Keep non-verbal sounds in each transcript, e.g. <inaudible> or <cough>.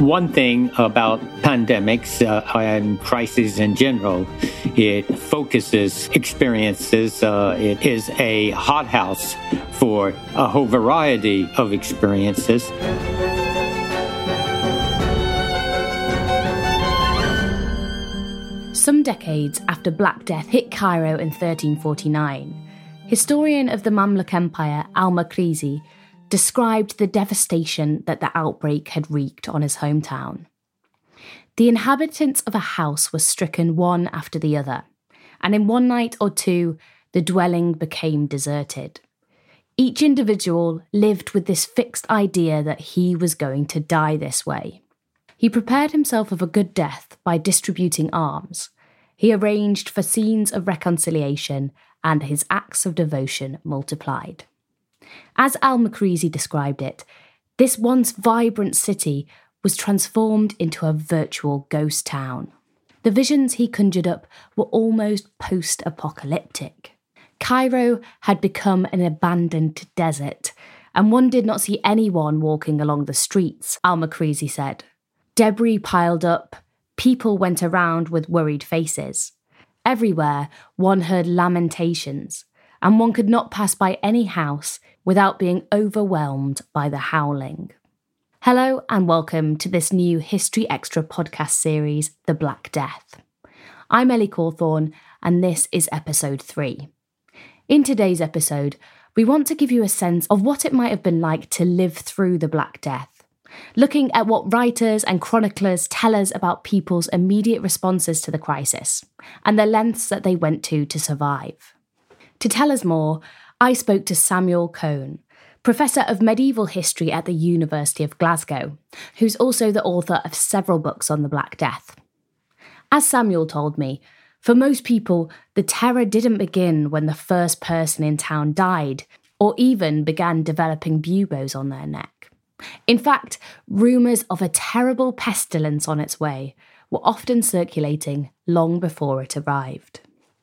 One thing about pandemics uh, and crises in general, it focuses experiences. Uh, it is a hothouse for a whole variety of experiences. Some decades after Black Death hit Cairo in 1349, historian of the Mamluk Empire Al Makrizi described the devastation that the outbreak had wreaked on his hometown. The inhabitants of a house were stricken one after the other, and in one night or two, the dwelling became deserted. Each individual lived with this fixed idea that he was going to die this way. He prepared himself of a good death by distributing alms. He arranged for scenes of reconciliation, and his acts of devotion multiplied. As Al Makrizi described it, this once vibrant city was transformed into a virtual ghost town. The visions he conjured up were almost post apocalyptic. Cairo had become an abandoned desert, and one did not see anyone walking along the streets, Al Makrizi said. Debris piled up, people went around with worried faces. Everywhere, one heard lamentations, and one could not pass by any house without being overwhelmed by the howling. Hello, and welcome to this new History Extra podcast series, The Black Death. I'm Ellie Cawthorne, and this is episode three. In today's episode, we want to give you a sense of what it might have been like to live through the Black Death, looking at what writers and chroniclers tell us about people's immediate responses to the crisis and the lengths that they went to to survive. To tell us more, I spoke to Samuel Cohn, Professor of Medieval History at the University of Glasgow, who's also the author of several books on the Black Death. As Samuel told me, for most people, the terror didn't begin when the first person in town died or even began developing buboes on their neck. In fact, rumours of a terrible pestilence on its way were often circulating long before it arrived.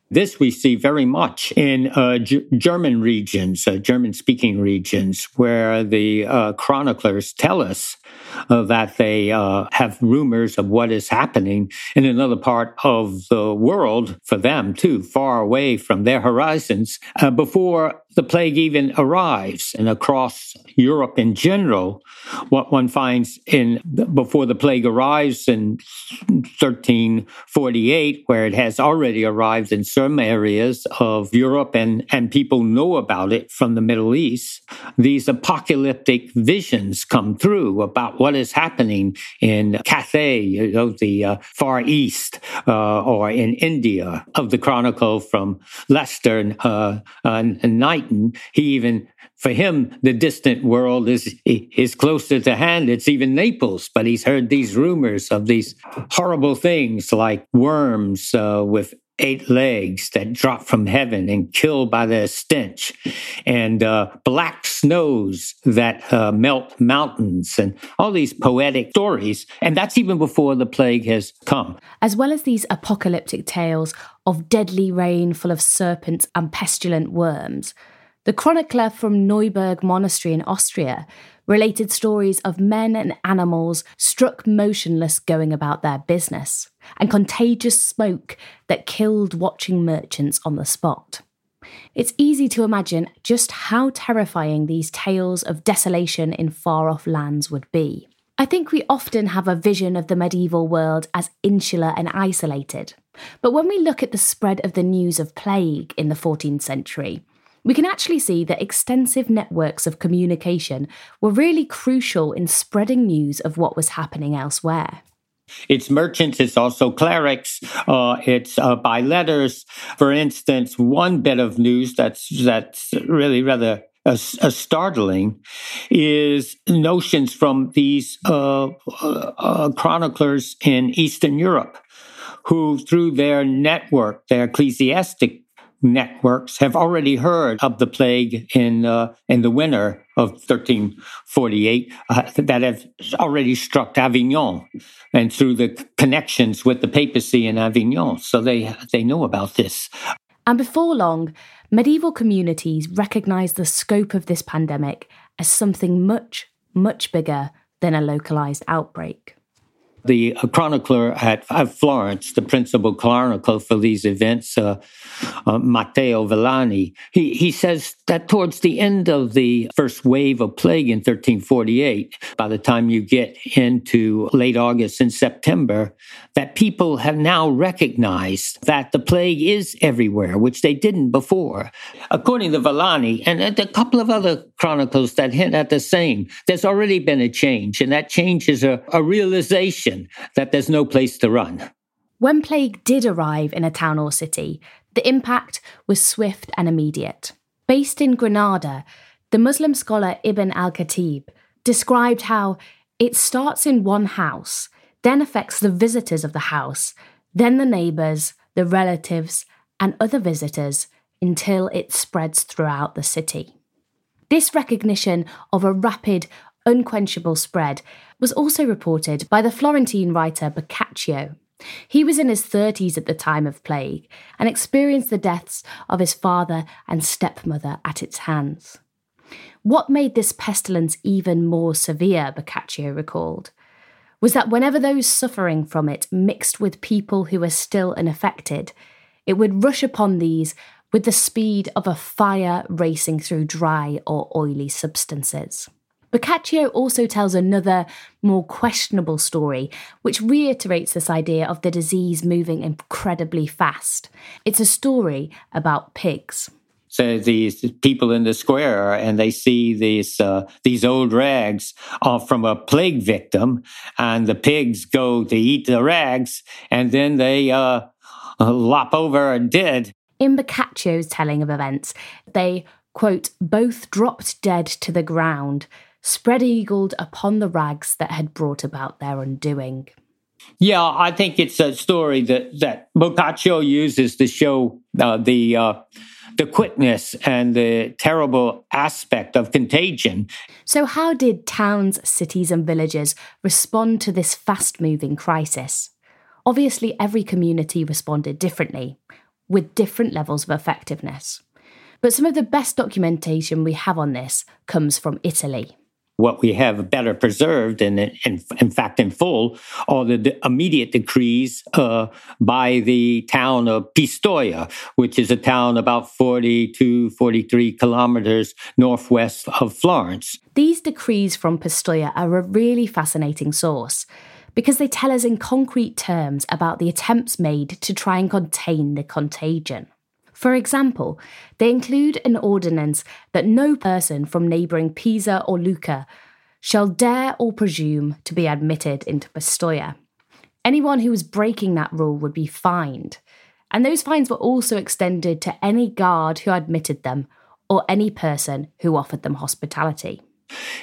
This we see very much in uh, G- German regions, uh, German speaking regions, where the uh, chroniclers tell us uh, that they uh, have rumors of what is happening in another part of the world for them, too, far away from their horizons, uh, before the plague even arrives. And across Europe in general, what one finds in before the plague arrives in 1348, where it has already arrived in some areas of Europe and, and people know about it from the Middle East, these apocalyptic visions come through about what is happening in Cathay, know, the uh, Far East, uh, or in India, of the chronicle from Leicester uh, uh Knighton. He even for him, the distant world is is closer to hand. It's even Naples, but he's heard these rumors of these horrible things like worms uh, with eight legs that drop from heaven and kill by their stench, and uh, black snows that uh, melt mountains, and all these poetic stories. And that's even before the plague has come. As well as these apocalyptic tales of deadly rain full of serpents and pestilent worms, the chronicler from Neuburg Monastery in Austria related stories of men and animals struck motionless going about their business, and contagious smoke that killed watching merchants on the spot. It's easy to imagine just how terrifying these tales of desolation in far off lands would be. I think we often have a vision of the medieval world as insular and isolated. But when we look at the spread of the news of plague in the 14th century, we can actually see that extensive networks of communication were really crucial in spreading news of what was happening elsewhere. It's merchants, it's also clerics, uh, it's uh, by letters. For instance, one bit of news that's, that's really rather uh, startling is notions from these uh, uh, chroniclers in Eastern Europe who, through their network, their ecclesiastic networks have already heard of the plague in uh, in the winter of 1348 uh, that have already struck Avignon and through the connections with the papacy in Avignon. So they they know about this. And before long medieval communities recognized the scope of this pandemic as something much much bigger than a localized outbreak the chronicler at, at, Florence, the principal chronicler for these events, uh, uh, Matteo Villani, he, he says that towards the end of the first wave of plague in 1348, by the time you get into late August and September, that people have now recognized that the plague is everywhere, which they didn't before. According to Villani and a couple of other chronicles that hint at the same, there's already been a change, and that change is a, a realization that there's no place to run. When plague did arrive in a town or city, the impact was swift and immediate. Based in Granada, the Muslim scholar Ibn al Khatib described how it starts in one house, then affects the visitors of the house, then the neighbours, the relatives, and other visitors until it spreads throughout the city. This recognition of a rapid, unquenchable spread was also reported by the Florentine writer Boccaccio. He was in his 30s at the time of plague and experienced the deaths of his father and stepmother at its hands. What made this pestilence even more severe, Boccaccio recalled, was that whenever those suffering from it mixed with people who were still unaffected, it would rush upon these with the speed of a fire racing through dry or oily substances. Boccaccio also tells another, more questionable story, which reiterates this idea of the disease moving incredibly fast. It's a story about pigs. So these people in the square, and they see these uh, these old rags uh, from a plague victim, and the pigs go to eat the rags, and then they uh, lop over and dead. In Boccaccio's telling of events, they quote both dropped dead to the ground spread eagled upon the rags that had brought about their undoing. Yeah, I think it's a story that that Boccaccio uses to show uh, the uh, the quickness and the terrible aspect of contagion. So, how did towns, cities, and villages respond to this fast moving crisis? Obviously, every community responded differently, with different levels of effectiveness. But some of the best documentation we have on this comes from Italy what we have better preserved and in, in, fact in full are the immediate decrees uh, by the town of Pistoia, which is a town about 40 to 43 kilometers northwest of Florence. These decrees from Pistoia are a really fascinating source because they tell us in concrete terms about the attempts made to try and contain the contagion. For example, they include an ordinance that no person from neighbouring Pisa or Lucca shall dare or presume to be admitted into Pistoia. Anyone who was breaking that rule would be fined, and those fines were also extended to any guard who admitted them or any person who offered them hospitality.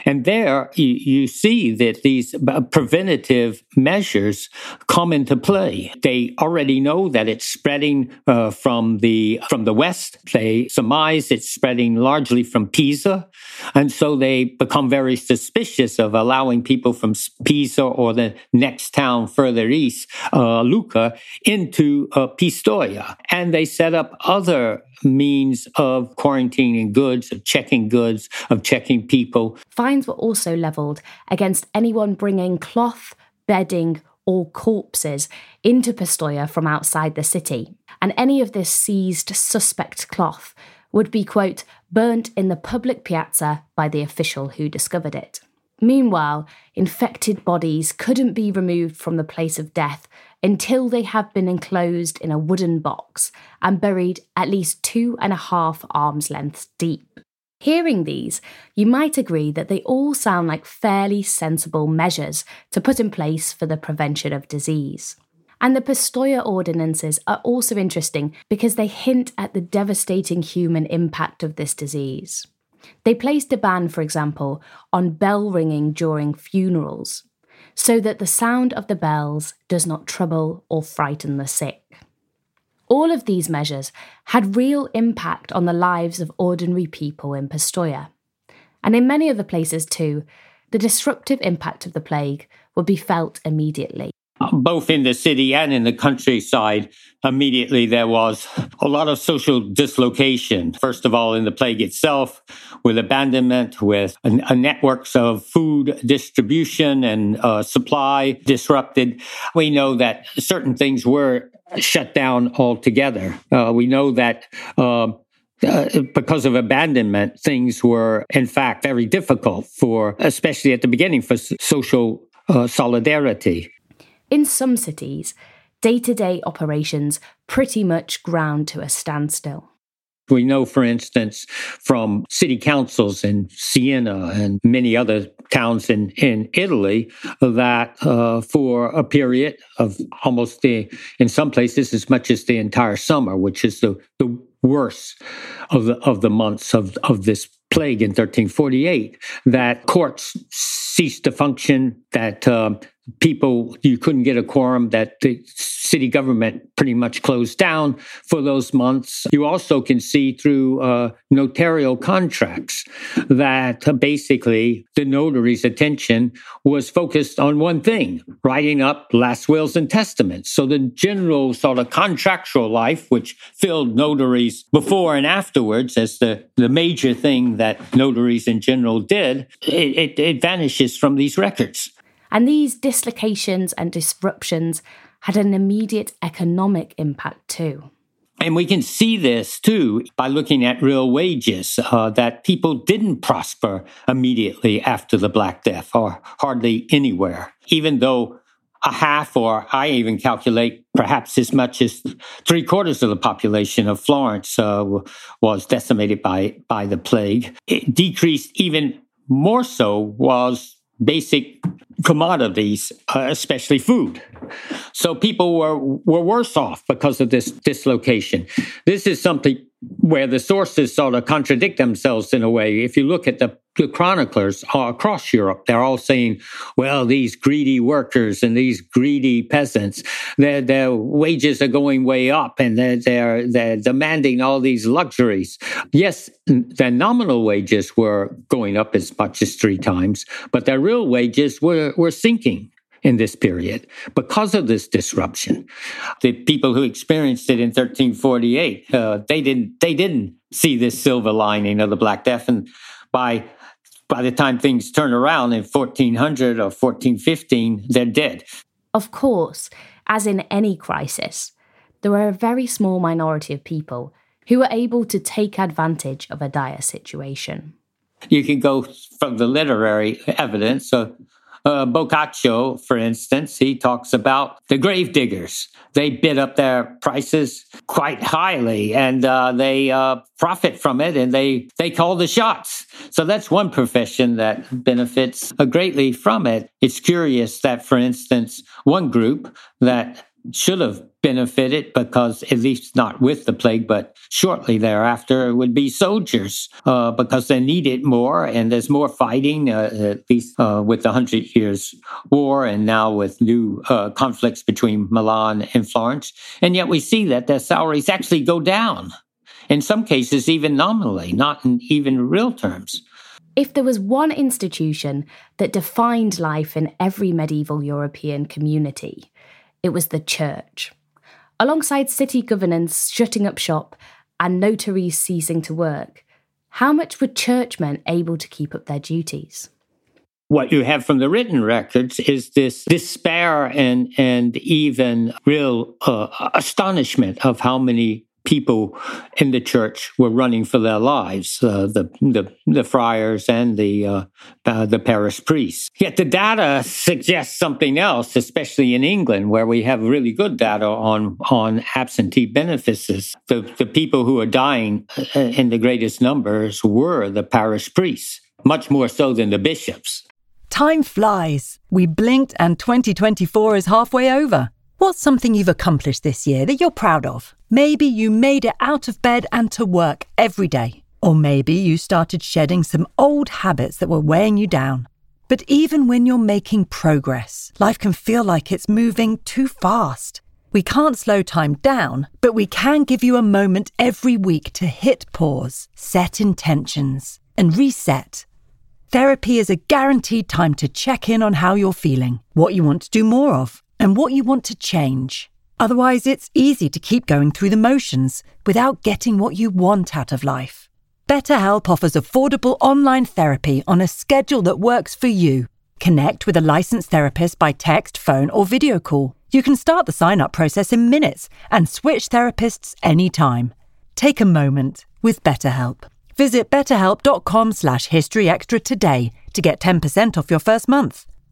And there you, you, see that these preventative measures come into play. They already know that it's spreading uh, from the from the west. They surmise it's spreading largely from Pisa, and so they become very suspicious of allowing people from Pisa or the next town further east, uh, Lucca, into uh, Pistoia, and they set up other means of quarantining goods, of checking goods, of checking people. Fines were also levelled against anyone bringing cloth, bedding, or corpses into Pistoia from outside the city. And any of this seized suspect cloth would be, quote, burnt in the public piazza by the official who discovered it. Meanwhile, infected bodies couldn't be removed from the place of death until they have been enclosed in a wooden box and buried at least two and a half arms lengths deep. Hearing these, you might agree that they all sound like fairly sensible measures to put in place for the prevention of disease. And the Pistoia ordinances are also interesting because they hint at the devastating human impact of this disease. They placed a ban, for example, on bell ringing during funerals, so that the sound of the bells does not trouble or frighten the sick. All of these measures had real impact on the lives of ordinary people in Pistoia. And in many other places too, the disruptive impact of the plague would be felt immediately both in the city and in the countryside, immediately there was a lot of social dislocation. First of all, in the plague itself, with abandonment, with a, a networks of food distribution and uh, supply disrupted. We know that certain things were shut down altogether. Uh, we know that. Uh, uh, because of abandonment, things were in fact very difficult for, especially at the beginning, for social uh, solidarity. In some cities, day to day operations pretty much ground to a standstill. We know, for instance, from city councils in Siena and many other towns in, in Italy, that uh, for a period of almost the, in some places, as much as the entire summer, which is the, the worst of the, of the months of, of this plague in 1348, that courts ceased to function, that um, people you couldn't get a quorum that the city government pretty much closed down for those months. You also can see through uh, notarial contracts that uh, basically the notary's attention was focused on one thing writing up last wills and testaments. So the general sort of contractual life which filled notaries before and afterwards as the, the major thing that notaries in general did it, it, it vanishes from these records and these dislocations and disruptions had an immediate economic impact too. And we can see this too by looking at real wages, uh, that people didn't prosper immediately after the Black Death or hardly anywhere, even though a half, or I even calculate perhaps as much as three quarters of the population of Florence uh, was decimated by, by the plague. It decreased even more so was basic commodities, uh, especially food. So people were were worse off because of this dislocation. This is something where the sources sort of contradict themselves in a way. If you look at the, the chroniclers across Europe, they're all saying, well, these greedy workers and these greedy peasants, their, their wages are going way up and they're, they're, they're demanding all these luxuries. Yes, their nominal wages were going up as much as three times, but their real wages were, were sinking in this period because of this disruption. The people who experienced it in 1348, uh, they didn't they didn't see this silver lining of the Black Death, and by by the time things turn around in 1400 or 1415, they're dead. Of course, as in any crisis, there were a very small minority of people who were able to take advantage of a dire situation. You can go from the literary evidence. So uh, Boccaccio, for instance, he talks about the grave diggers. They bid up their prices quite highly and uh, they uh, profit from it and they, they call the shots. So that's one profession that benefits greatly from it. It's curious that, for instance, one group that should have benefited because, at least not with the plague, but shortly thereafter it would be soldiers uh, because they need it more and there's more fighting, uh, at least uh, with the Hundred Years' War and now with new uh, conflicts between Milan and Florence. And yet we see that their salaries actually go down. In some cases, even nominally, not in even real terms. If there was one institution that defined life in every medieval European community, it was the church. Alongside city governance shutting up shop and notaries ceasing to work, how much were churchmen able to keep up their duties? What you have from the written records is this despair and and even real uh, astonishment of how many people in the church were running for their lives, uh, the, the, the friars and the uh, uh, the parish priests. Yet the data suggests something else, especially in England, where we have really good data on on absentee benefices. The the people who are dying uh, in the greatest numbers were the parish priests, much more so than the bishops. Time flies. We blinked, and 2024 is halfway over. What's something you've accomplished this year that you're proud of? Maybe you made it out of bed and to work every day. Or maybe you started shedding some old habits that were weighing you down. But even when you're making progress, life can feel like it's moving too fast. We can't slow time down, but we can give you a moment every week to hit pause, set intentions, and reset. Therapy is a guaranteed time to check in on how you're feeling, what you want to do more of and what you want to change. Otherwise, it's easy to keep going through the motions without getting what you want out of life. BetterHelp offers affordable online therapy on a schedule that works for you. Connect with a licensed therapist by text, phone, or video call. You can start the sign up process in minutes and switch therapists anytime. Take a moment with BetterHelp. Visit betterhelp.com slash historyextra today to get 10% off your first month.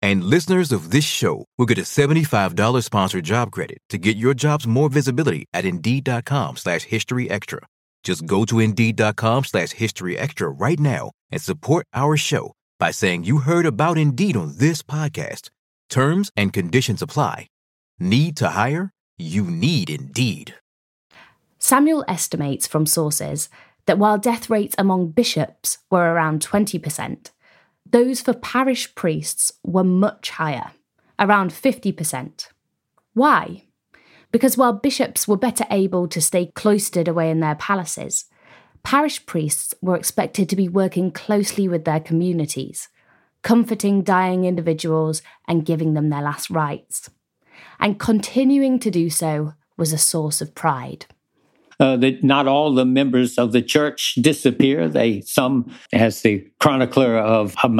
And listeners of this show will get a $75 sponsored job credit to get your jobs more visibility at Indeed.com slash History Extra. Just go to Indeed.com slash History Extra right now and support our show by saying you heard about Indeed on this podcast. Terms and conditions apply. Need to hire? You need Indeed. Samuel estimates from sources that while death rates among bishops were around 20%, those for parish priests were much higher, around 50%. Why? Because while bishops were better able to stay cloistered away in their palaces, parish priests were expected to be working closely with their communities, comforting dying individuals and giving them their last rites. And continuing to do so was a source of pride uh, that not all the members of the church disappear. They some, as the chronicler of, of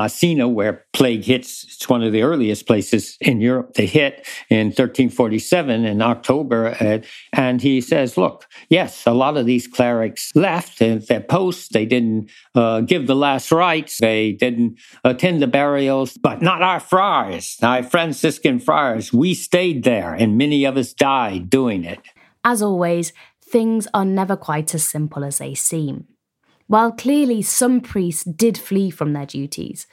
where plague hits. It's one of the earliest places in Europe to hit in 1347 in October, uh, and he says, "Look, yes, a lot of these clerics left their posts. They didn't uh, give the last rites. They didn't attend the burials, but not our friars, our Franciscan friars. We stayed there, and many of us died doing it." As always, things are never quite as simple as they seem. While clearly some priests did flee from their duties,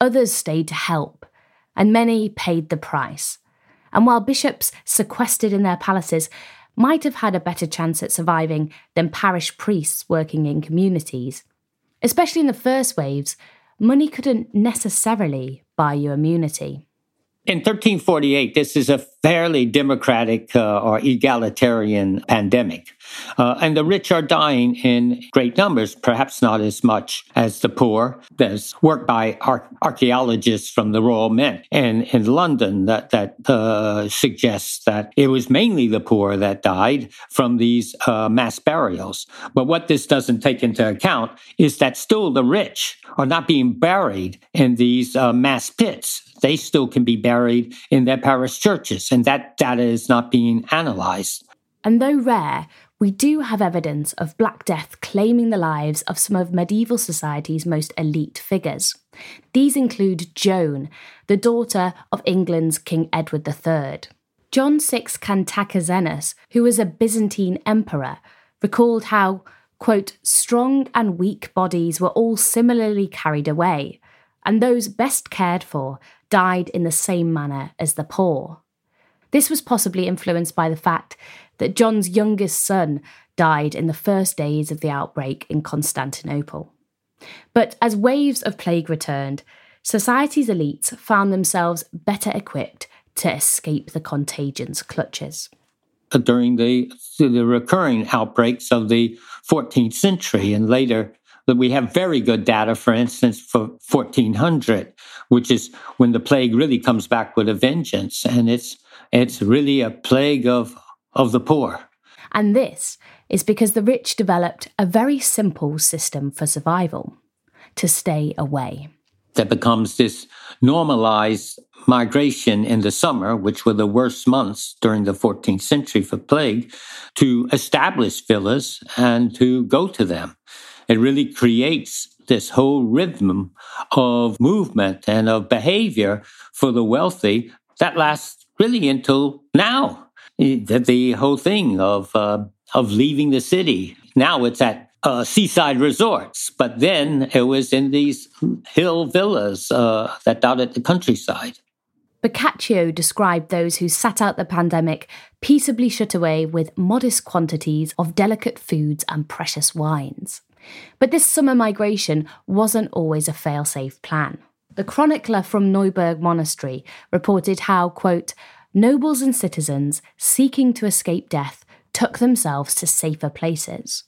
others stayed to help, and many paid the price. And while bishops sequestered in their palaces might have had a better chance at surviving than parish priests working in communities, especially in the first waves, money couldn't necessarily buy you immunity. In 1348, this is a fairly democratic uh, or egalitarian pandemic. Uh, and the rich are dying in great numbers, perhaps not as much as the poor. There's work by ar- archaeologists from the Royal Mint in, in London that, that uh, suggests that it was mainly the poor that died from these uh, mass burials. But what this doesn't take into account is that still the rich are not being buried in these uh, mass pits. They still can be buried in their parish churches, and that data is not being analyzed. And though rare, we do have evidence of Black Death claiming the lives of some of medieval society's most elite figures. These include Joan, the daughter of England's King Edward III. John VI Cantacuzenus, who was a Byzantine emperor, recalled how, quote, strong and weak bodies were all similarly carried away, and those best cared for died in the same manner as the poor. This was possibly influenced by the fact that John's youngest son died in the first days of the outbreak in Constantinople. But as waves of plague returned, society's elites found themselves better equipped to escape the contagion's clutches. During the, the recurring outbreaks of the 14th century and later, that we have very good data, for instance, for 1400, which is when the plague really comes back with a vengeance. And it's, it's really a plague of of the poor. And this is because the rich developed a very simple system for survival to stay away. There becomes this normalized migration in the summer, which were the worst months during the 14th century for plague, to establish villas and to go to them. It really creates this whole rhythm of movement and of behavior for the wealthy that lasts really until now the, the whole thing of uh, of leaving the city. Now it's at uh, seaside resorts, but then it was in these hill villas uh, that dotted the countryside. Boccaccio described those who sat out the pandemic peaceably shut away with modest quantities of delicate foods and precious wines. But this summer migration wasn't always a fail-safe plan. The chronicler from Neuburg Monastery reported how, quote, nobles and citizens seeking to escape death took themselves to safer places.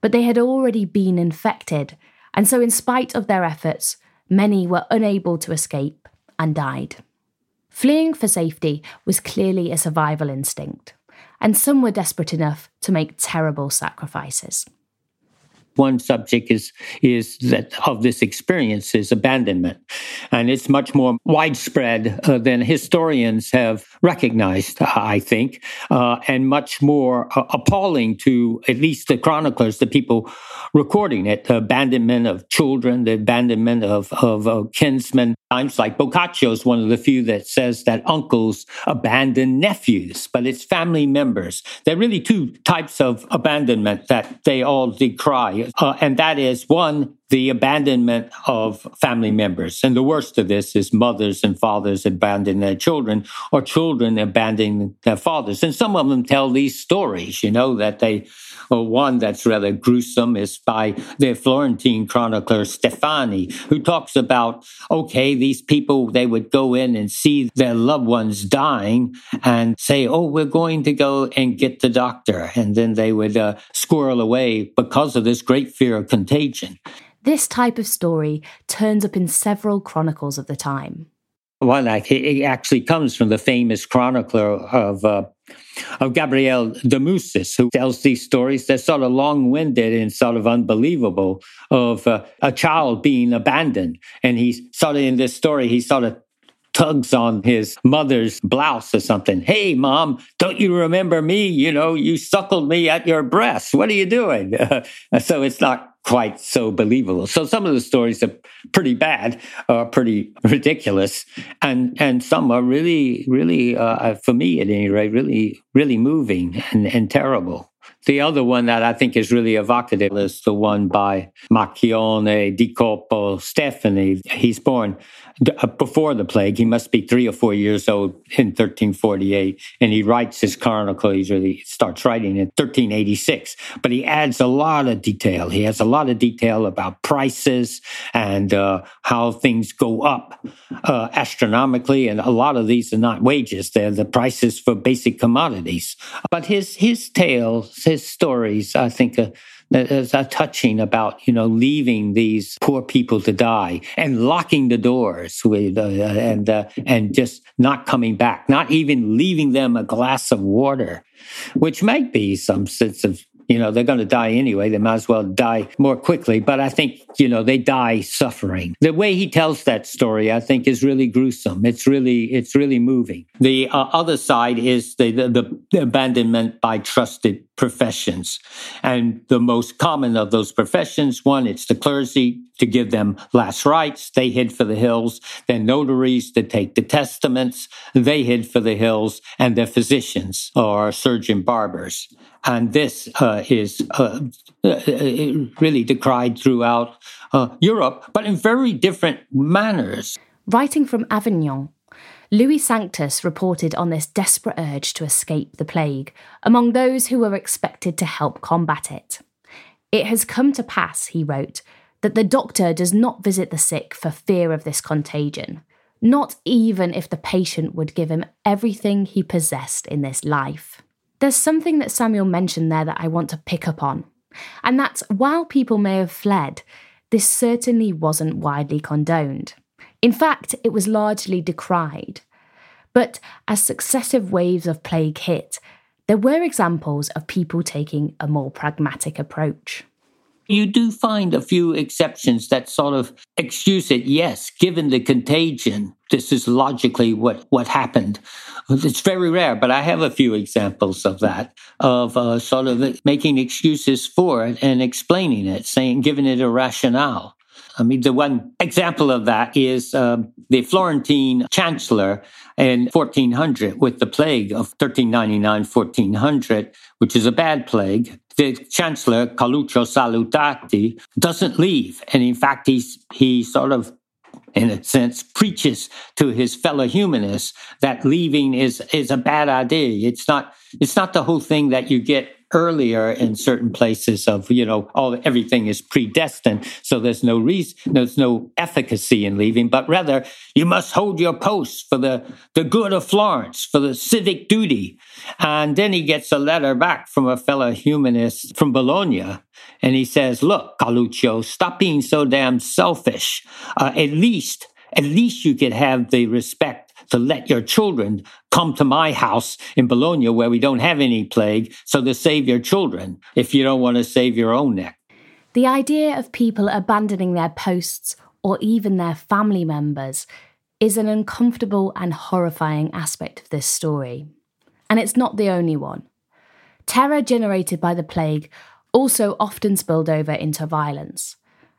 But they had already been infected, and so, in spite of their efforts, many were unable to escape and died. Fleeing for safety was clearly a survival instinct, and some were desperate enough to make terrible sacrifices one subject is is that of this experience is abandonment, and it's much more widespread uh, than historians have recognized. I think, uh, and much more uh, appalling to at least the chroniclers, the people recording it. The abandonment of children, the abandonment of of uh, kinsmen. Times like Boccaccio is one of the few that says that uncles abandon nephews, but it's family members. There are really two types of abandonment that they all decry uh, and that is one, the abandonment of family members. And the worst of this is mothers and fathers abandoning their children or children abandoning their fathers. And some of them tell these stories, you know, that they, or one that's rather gruesome is by the Florentine chronicler Stefani, who talks about, okay, these people, they would go in and see their loved ones dying and say, oh, we're going to go and get the doctor. And then they would uh, squirrel away because of this great fear of contagion. This type of story turns up in several chronicles of the time. Well, like it actually comes from the famous chronicler of uh, of Gabriel de Mussis, who tells these stories. They're sort of long-winded and sort of unbelievable of uh, a child being abandoned, and he's sort of in this story. He sort of tugs on his mother's blouse or something. Hey, mom, don't you remember me? You know, you suckled me at your breast. What are you doing? <laughs> so it's not quite so believable. So some of the stories are pretty bad, uh, pretty ridiculous, and and some are really, really, uh, for me at any rate, really, really moving and, and terrible. The other one that I think is really evocative is the one by Marchionne di Coppo Stefani. He's born uh, before the plague. He must be three or four years old in 1348. And he writes his chronicle. He really starts writing in 1386. But he adds a lot of detail. He has a lot of detail about prices and uh, how things go up uh, astronomically. And a lot of these are not wages. They're the prices for basic commodities. But his, his tales, stories, I think, uh, there's a touching about you know leaving these poor people to die and locking the doors with uh, and uh, and just not coming back, not even leaving them a glass of water, which might be some sense of You know, they're going to die anyway. They might as well die more quickly. But I think, you know, they die suffering. The way he tells that story, I think, is really gruesome. It's really, it's really moving. The uh, other side is the, the, the abandonment by trusted professions. And the most common of those professions, one, it's the clergy to give them last rites. They hid for the hills. Then notaries to take the testaments. They hid for the hills and the physicians or surgeon barbers. And this uh, is uh, uh really decried throughout uh, Europe, but in very different manners. Writing from Avignon, Louis Sanctus reported on this desperate urge to escape the plague among those who were expected to help combat it. It has come to pass, he wrote, that the doctor does not visit the sick for fear of this contagion, not even if the patient would give him everything he possessed in this life. There's something that Samuel mentioned there that I want to pick up on, and that's while people may have fled, this certainly wasn't widely condoned. In fact, it was largely decried. But as successive waves of plague hit, there were examples of people taking a more pragmatic approach. You do find a few exceptions that sort of excuse it. Yes, given the contagion, this is logically what, what happened. It's very rare, but I have a few examples of that, of uh, sort of making excuses for it and explaining it, saying, giving it a rationale. I mean, the one example of that is uh, the Florentine chancellor in 1400 with the plague of 1399 1400, which is a bad plague. The chancellor, Coluccio Salutati, doesn't leave. And in fact, he's, he sort of in a sense, preaches to his fellow humanists that leaving is is a bad idea. It's not it's not the whole thing that you get earlier in certain places of you know all everything is predestined so there's no reason there's no efficacy in leaving but rather you must hold your post for the the good of florence for the civic duty. And then he gets a letter back from a fellow humanist from bologna and he says look Coluccio stop being so damn selfish. Uh, at least at least you could have the respect to let your children come to my house in Bologna where we don't have any plague, so to save your children if you don't want to save your own neck. The idea of people abandoning their posts or even their family members is an uncomfortable and horrifying aspect of this story. And it's not the only one. Terror generated by the plague also often spilled over into violence,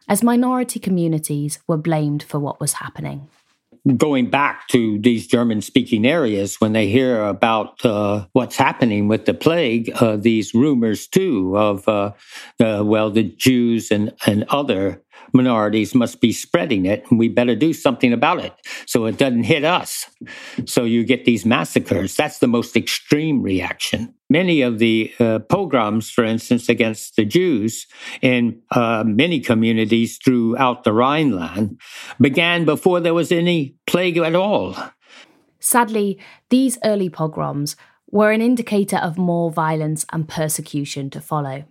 as minority communities were blamed for what was happening going back to these German speaking areas, when they hear about uh, what's happening with the plague, uh, these rumors too of, uh, well, the Jews and, and other minorities must be spreading it, and we better do something about it so it doesn't hit us. So you get these massacres. That's the most extreme reaction. Many of the uh, pogroms, for instance, against the Jews in uh, many communities throughout the Rhineland began before there was any plague at all. Sadly, these early pogroms were an indicator of more violence and persecution to follow.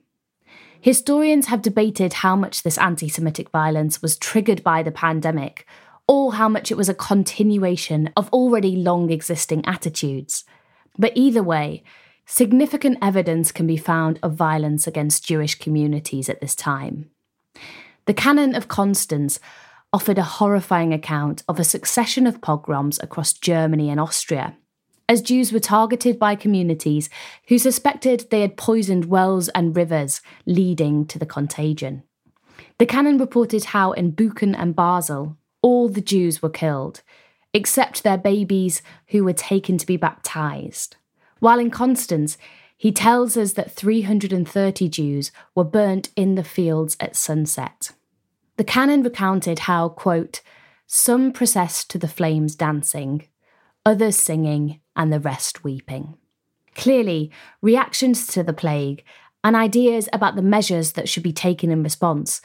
Historians have debated how much this anti Semitic violence was triggered by the pandemic, or how much it was a continuation of already long existing attitudes. But either way, significant evidence can be found of violence against Jewish communities at this time. The Canon of Constance offered a horrifying account of a succession of pogroms across Germany and Austria as Jews were targeted by communities who suspected they had poisoned wells and rivers, leading to the contagion. The canon reported how in Buchen and Basel, all the Jews were killed, except their babies who were taken to be baptized. While in Constance, he tells us that 330 Jews were burnt in the fields at sunset. The canon recounted how, quote, some processed to the flames dancing, others singing, and the rest weeping. Clearly, reactions to the plague and ideas about the measures that should be taken in response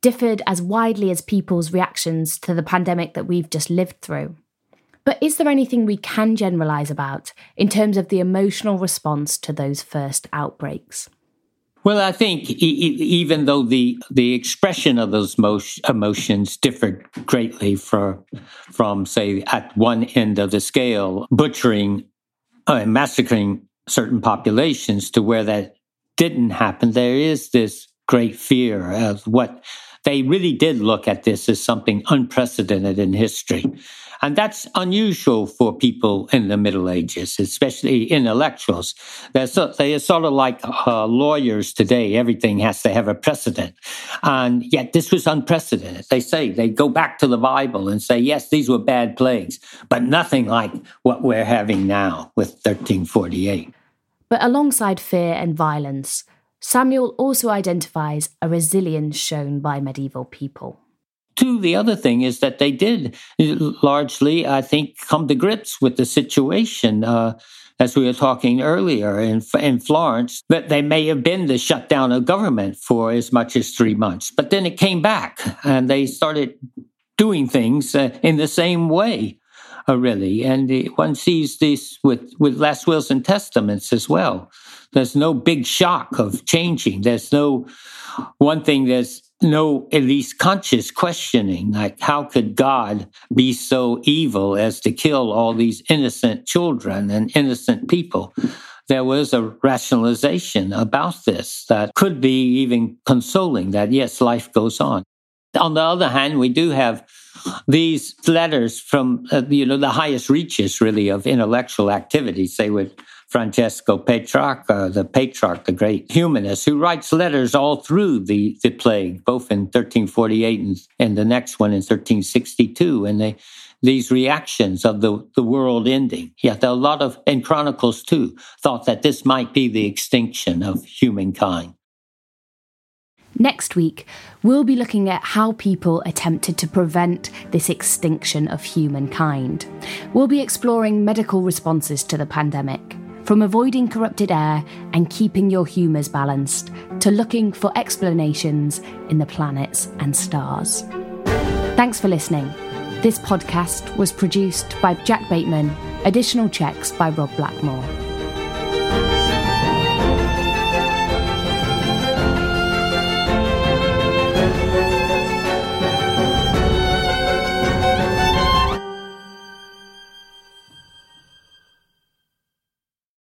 differed as widely as people's reactions to the pandemic that we've just lived through. But is there anything we can generalise about in terms of the emotional response to those first outbreaks? Well, I think e- even though the the expression of those emotions differed greatly for, from, say, at one end of the scale, butchering and uh, massacring certain populations, to where that didn't happen, there is this great fear of what they really did look at this as something unprecedented in history. And that's unusual for people in the Middle Ages, especially intellectuals. They're, so, they are sort of like uh, lawyers today. Everything has to have a precedent. And yet this was unprecedented. They say, they go back to the Bible and say, yes, these were bad plagues, but nothing like what we're having now with 1348. But alongside fear and violence, Samuel also identifies a resilience shown by medieval people. Two, the other thing is that they did largely, I think, come to grips with the situation. Uh, as we were talking earlier in, in Florence, that they may have been the shutdown of government for as much as three months. But then it came back and they started doing things uh, in the same way, uh, really. And uh, one sees this with, with last wills and testaments as well. There's no big shock of changing. There's no one thing there's no at least conscious questioning like how could god be so evil as to kill all these innocent children and innocent people? There was a rationalization about this that could be even consoling that yes life goes on. On the other hand we do have these letters from uh, you know the highest reaches really of intellectual activity say with Francesco Petrarca, uh, the Petrarch, the great humanist, who writes letters all through the, the plague, both in 1348 and, and the next one in 1362. And they, these reactions of the, the world ending. Yet a lot of, and Chronicles too, thought that this might be the extinction of humankind. Next week, we'll be looking at how people attempted to prevent this extinction of humankind. We'll be exploring medical responses to the pandemic from avoiding corrupted air and keeping your humours balanced to looking for explanations in the planets and stars. Thanks for listening. This podcast was produced by Jack Bateman, additional checks by Rob Blackmore.